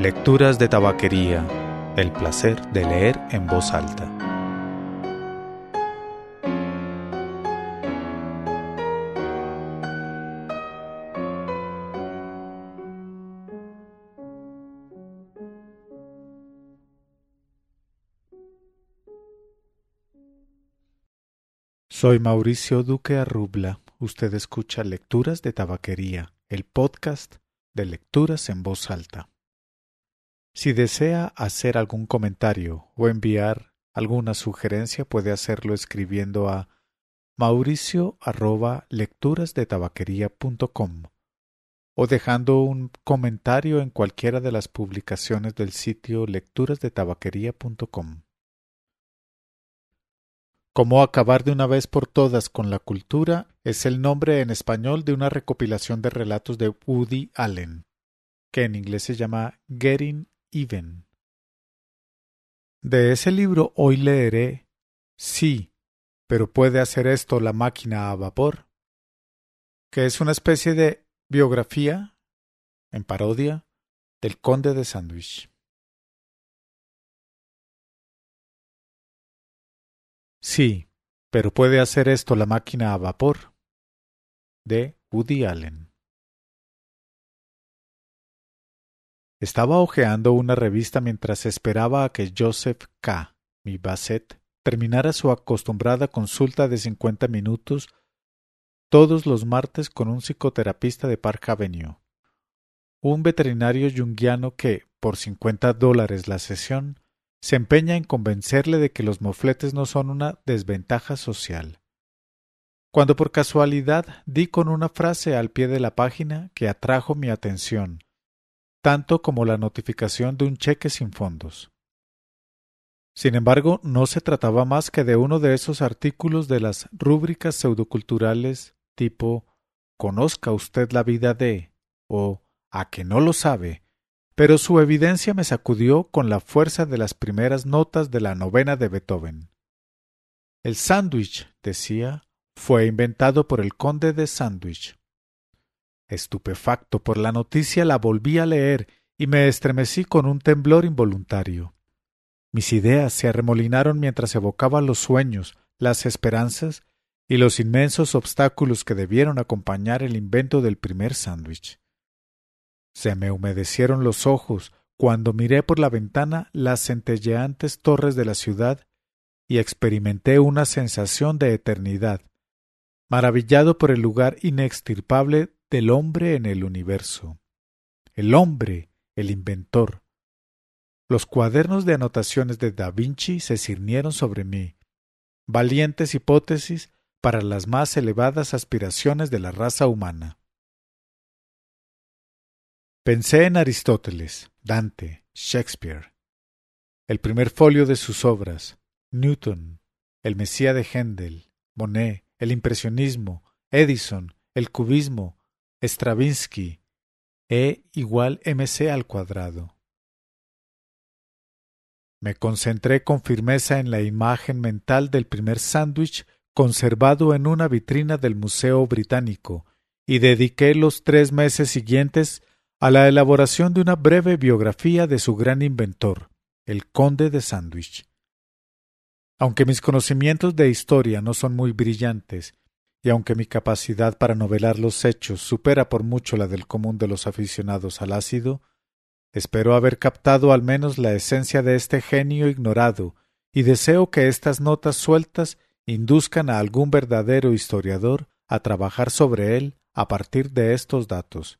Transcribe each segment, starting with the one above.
Lecturas de Tabaquería. El placer de leer en voz alta. Soy Mauricio Duque Arrubla. Usted escucha Lecturas de Tabaquería, el podcast de lecturas en voz alta. Si desea hacer algún comentario o enviar alguna sugerencia, puede hacerlo escribiendo a mauricio o dejando un comentario en cualquiera de las publicaciones del sitio lecturasdetabaquería.com. Cómo acabar de una vez por todas con la cultura es el nombre en español de una recopilación de relatos de Woody Allen, que en inglés se llama Getting Even. De ese libro hoy leeré Sí, pero puede hacer esto la máquina a vapor, que es una especie de biografía, en parodia, del conde de Sandwich. Sí, pero puede hacer esto la máquina a vapor, de Woody Allen. Estaba hojeando una revista mientras esperaba a que Joseph K. mi Bassett terminara su acostumbrada consulta de cincuenta minutos todos los martes con un psicoterapista de Park Avenue. Un veterinario yunguiano que, por cincuenta dólares la sesión, se empeña en convencerle de que los mofletes no son una desventaja social. Cuando por casualidad di con una frase al pie de la página que atrajo mi atención, tanto como la notificación de un cheque sin fondos. Sin embargo, no se trataba más que de uno de esos artículos de las rúbricas pseudoculturales tipo Conozca usted la vida de o a que no lo sabe, pero su evidencia me sacudió con la fuerza de las primeras notas de la novena de Beethoven. El sándwich, decía, fue inventado por el conde de Sandwich. Estupefacto por la noticia la volví a leer y me estremecí con un temblor involuntario. Mis ideas se arremolinaron mientras evocaba los sueños, las esperanzas y los inmensos obstáculos que debieron acompañar el invento del primer sándwich. Se me humedecieron los ojos cuando miré por la ventana las centelleantes torres de la ciudad y experimenté una sensación de eternidad, maravillado por el lugar inextirpable del hombre en el universo. El hombre, el inventor. Los cuadernos de anotaciones de Da Vinci se cirnieron sobre mí, valientes hipótesis para las más elevadas aspiraciones de la raza humana. Pensé en Aristóteles, Dante, Shakespeare, el primer folio de sus obras, Newton, el Mesía de Händel, Monet, el impresionismo, Edison, el cubismo, Stravinsky E igual mc al cuadrado. Me concentré con firmeza en la imagen mental del primer sándwich conservado en una vitrina del Museo Británico y dediqué los tres meses siguientes a la elaboración de una breve biografía de su gran inventor, el conde de Sandwich. Aunque mis conocimientos de historia no son muy brillantes y aunque mi capacidad para novelar los hechos supera por mucho la del común de los aficionados al ácido, espero haber captado al menos la esencia de este genio ignorado, y deseo que estas notas sueltas induzcan a algún verdadero historiador a trabajar sobre él a partir de estos datos.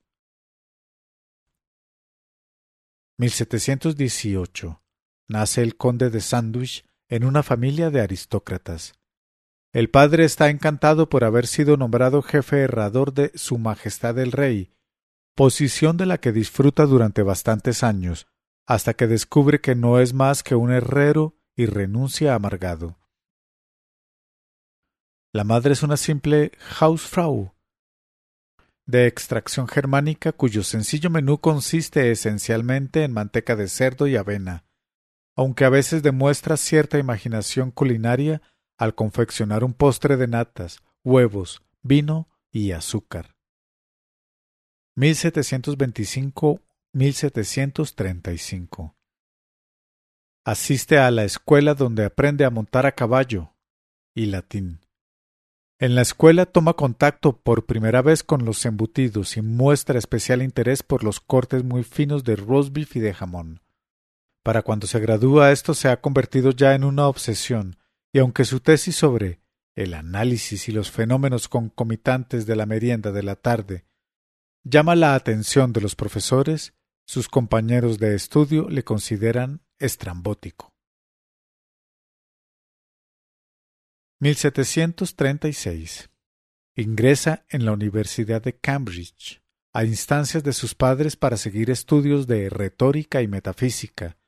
1718. Nace el conde de Sandwich en una familia de aristócratas. El padre está encantado por haber sido nombrado jefe herrador de Su Majestad el Rey, posición de la que disfruta durante bastantes años, hasta que descubre que no es más que un herrero y renuncia amargado. La madre es una simple Hausfrau, de extracción germánica cuyo sencillo menú consiste esencialmente en manteca de cerdo y avena, aunque a veces demuestra cierta imaginación culinaria al confeccionar un postre de natas, huevos, vino y azúcar. 1725 1735. Asiste a la escuela donde aprende a montar a caballo y latín. En la escuela toma contacto por primera vez con los embutidos y muestra especial interés por los cortes muy finos de roast beef y de jamón. Para cuando se gradúa esto se ha convertido ya en una obsesión, y aunque su tesis sobre el análisis y los fenómenos concomitantes de la merienda de la tarde llama la atención de los profesores, sus compañeros de estudio le consideran estrambótico. 1736. Ingresa en la Universidad de Cambridge, a instancias de sus padres para seguir estudios de retórica y metafísica,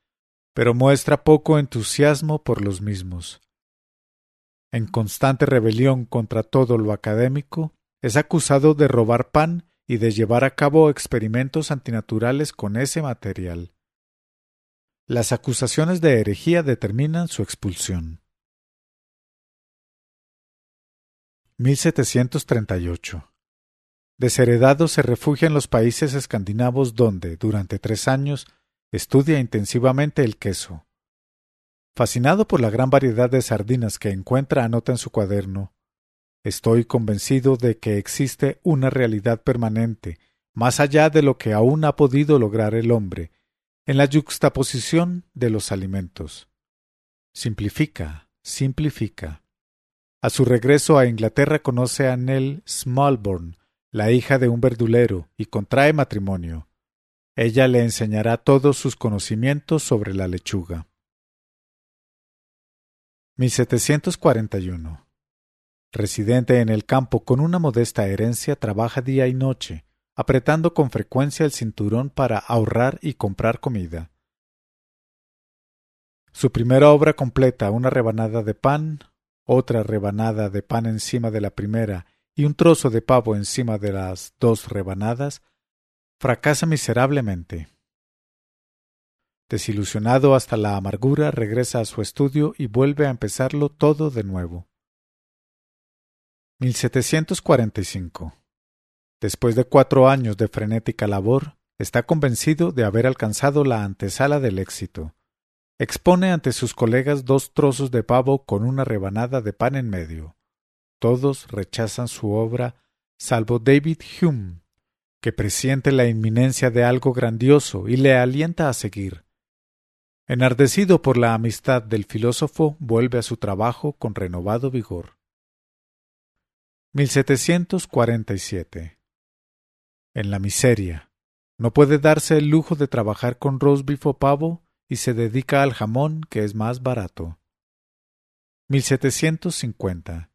pero muestra poco entusiasmo por los mismos. En constante rebelión contra todo lo académico, es acusado de robar pan y de llevar a cabo experimentos antinaturales con ese material. Las acusaciones de herejía determinan su expulsión. 1738. Desheredado se refugia en los países escandinavos donde, durante tres años, estudia intensivamente el queso. Fascinado por la gran variedad de sardinas que encuentra, anota en su cuaderno Estoy convencido de que existe una realidad permanente, más allá de lo que aún ha podido lograr el hombre, en la yuxtaposición de los alimentos. Simplifica, simplifica. A su regreso a Inglaterra conoce a Nell Smallborn, la hija de un verdulero, y contrae matrimonio. Ella le enseñará todos sus conocimientos sobre la lechuga. 1741. Residente en el campo con una modesta herencia, trabaja día y noche, apretando con frecuencia el cinturón para ahorrar y comprar comida. Su primera obra completa, una rebanada de pan, otra rebanada de pan encima de la primera y un trozo de pavo encima de las dos rebanadas, fracasa miserablemente. Desilusionado hasta la amargura, regresa a su estudio y vuelve a empezarlo todo de nuevo. 1745. Después de cuatro años de frenética labor, está convencido de haber alcanzado la antesala del éxito expone ante sus colegas dos trozos de pavo con una rebanada de pan en medio. Todos rechazan su obra, salvo David Hume, que presiente la inminencia de algo grandioso y le alienta a seguir. Enardecido por la amistad del filósofo, vuelve a su trabajo con renovado vigor. 1747. En la miseria. No puede darse el lujo de trabajar con rosbif o pavo y se dedica al jamón que es más barato. 1750.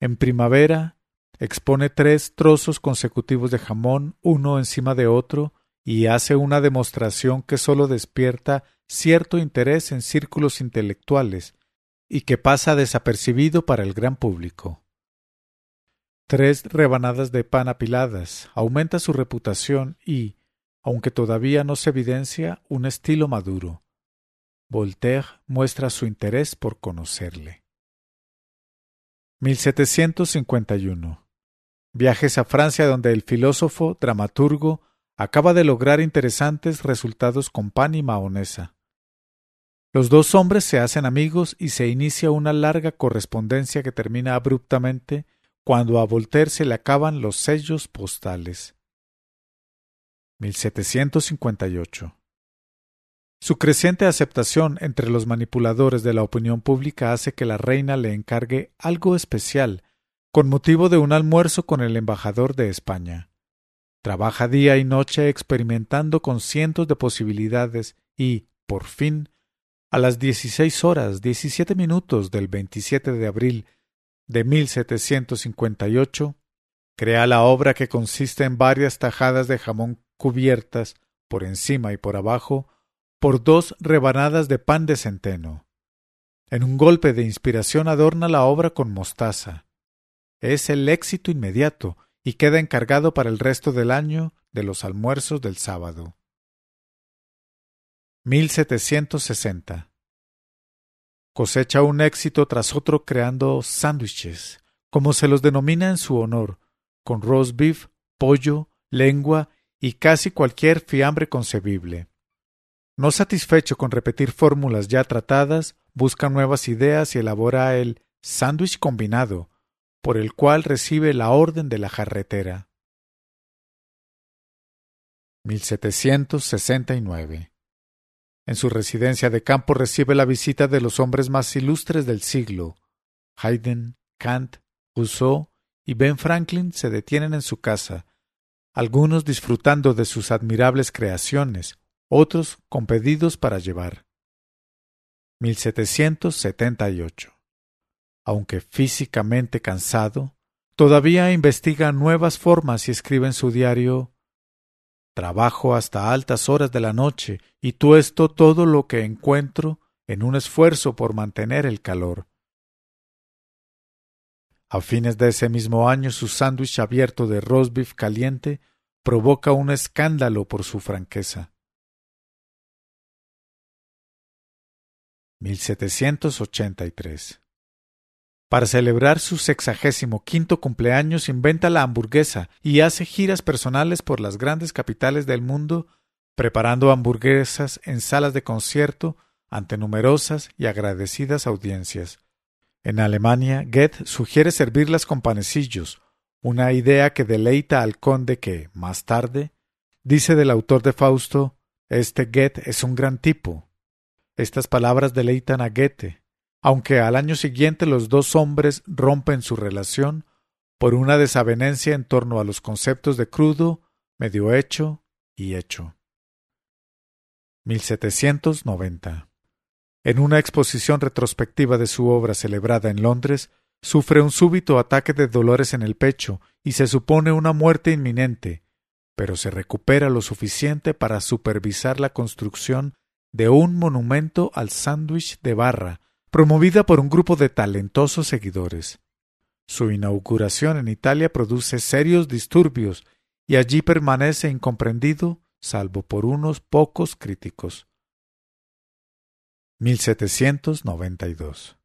En primavera expone tres trozos consecutivos de jamón uno encima de otro y hace una demostración que sólo despierta cierto interés en círculos intelectuales y que pasa desapercibido para el gran público. Tres rebanadas de pan apiladas aumenta su reputación y, aunque todavía no se evidencia un estilo maduro. Voltaire muestra su interés por conocerle. 1751. Viajes a Francia donde el filósofo, dramaturgo, acaba de lograr interesantes resultados con pan y mahonesa. Los dos hombres se hacen amigos y se inicia una larga correspondencia que termina abruptamente cuando a Voltaire se le acaban los sellos postales. 1758. Su creciente aceptación entre los manipuladores de la opinión pública hace que la reina le encargue algo especial con motivo de un almuerzo con el embajador de España. Trabaja día y noche experimentando con cientos de posibilidades y, por fin, a las dieciséis horas diecisiete minutos del 27 de abril de 1758, crea la obra que consiste en varias tajadas de jamón cubiertas, por encima y por abajo, por dos rebanadas de pan de centeno. En un golpe de inspiración adorna la obra con mostaza. Es el éxito inmediato y queda encargado para el resto del año de los almuerzos del sábado. 1760. Cosecha un éxito tras otro creando sándwiches, como se los denomina en su honor, con roast beef, pollo, lengua y casi cualquier fiambre concebible. No satisfecho con repetir fórmulas ya tratadas, busca nuevas ideas y elabora el sándwich combinado, por el cual recibe la orden de la jarretera. 1769. En su residencia de campo recibe la visita de los hombres más ilustres del siglo. Haydn, Kant, Rousseau y Ben Franklin se detienen en su casa, algunos disfrutando de sus admirables creaciones, otros con pedidos para llevar. 1778. Aunque físicamente cansado, todavía investiga nuevas formas y escribe en su diario Trabajo hasta altas horas de la noche y tuesto todo lo que encuentro en un esfuerzo por mantener el calor. A fines de ese mismo año su sándwich abierto de rosbif caliente provoca un escándalo por su franqueza. 1783. Para celebrar su sexagésimo quinto cumpleaños inventa la hamburguesa y hace giras personales por las grandes capitales del mundo, preparando hamburguesas en salas de concierto ante numerosas y agradecidas audiencias. En Alemania, Goethe sugiere servirlas con panecillos, una idea que deleita al conde que, más tarde, dice del autor de Fausto, este Goethe es un gran tipo. Estas palabras deleitan a Goethe, aunque al año siguiente los dos hombres rompen su relación por una desavenencia en torno a los conceptos de crudo, medio hecho y hecho. 1790 en una exposición retrospectiva de su obra celebrada en Londres, sufre un súbito ataque de dolores en el pecho y se supone una muerte inminente, pero se recupera lo suficiente para supervisar la construcción de un monumento al sándwich de barra, promovida por un grupo de talentosos seguidores. Su inauguración en Italia produce serios disturbios y allí permanece incomprendido salvo por unos pocos críticos. 1792.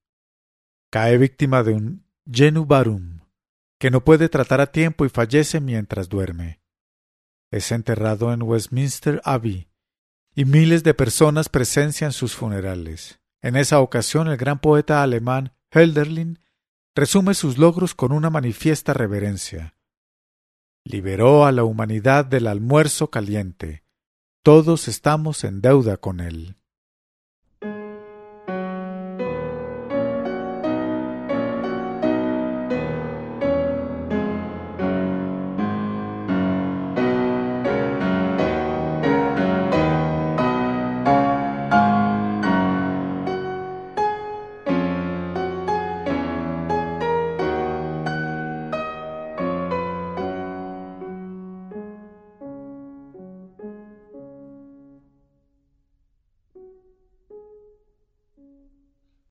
Cae víctima de un genubarum, que no puede tratar a tiempo y fallece mientras duerme. Es enterrado en Westminster Abbey, y miles de personas presencian sus funerales. En esa ocasión el gran poeta alemán Hölderlin resume sus logros con una manifiesta reverencia. Liberó a la humanidad del almuerzo caliente. Todos estamos en deuda con él.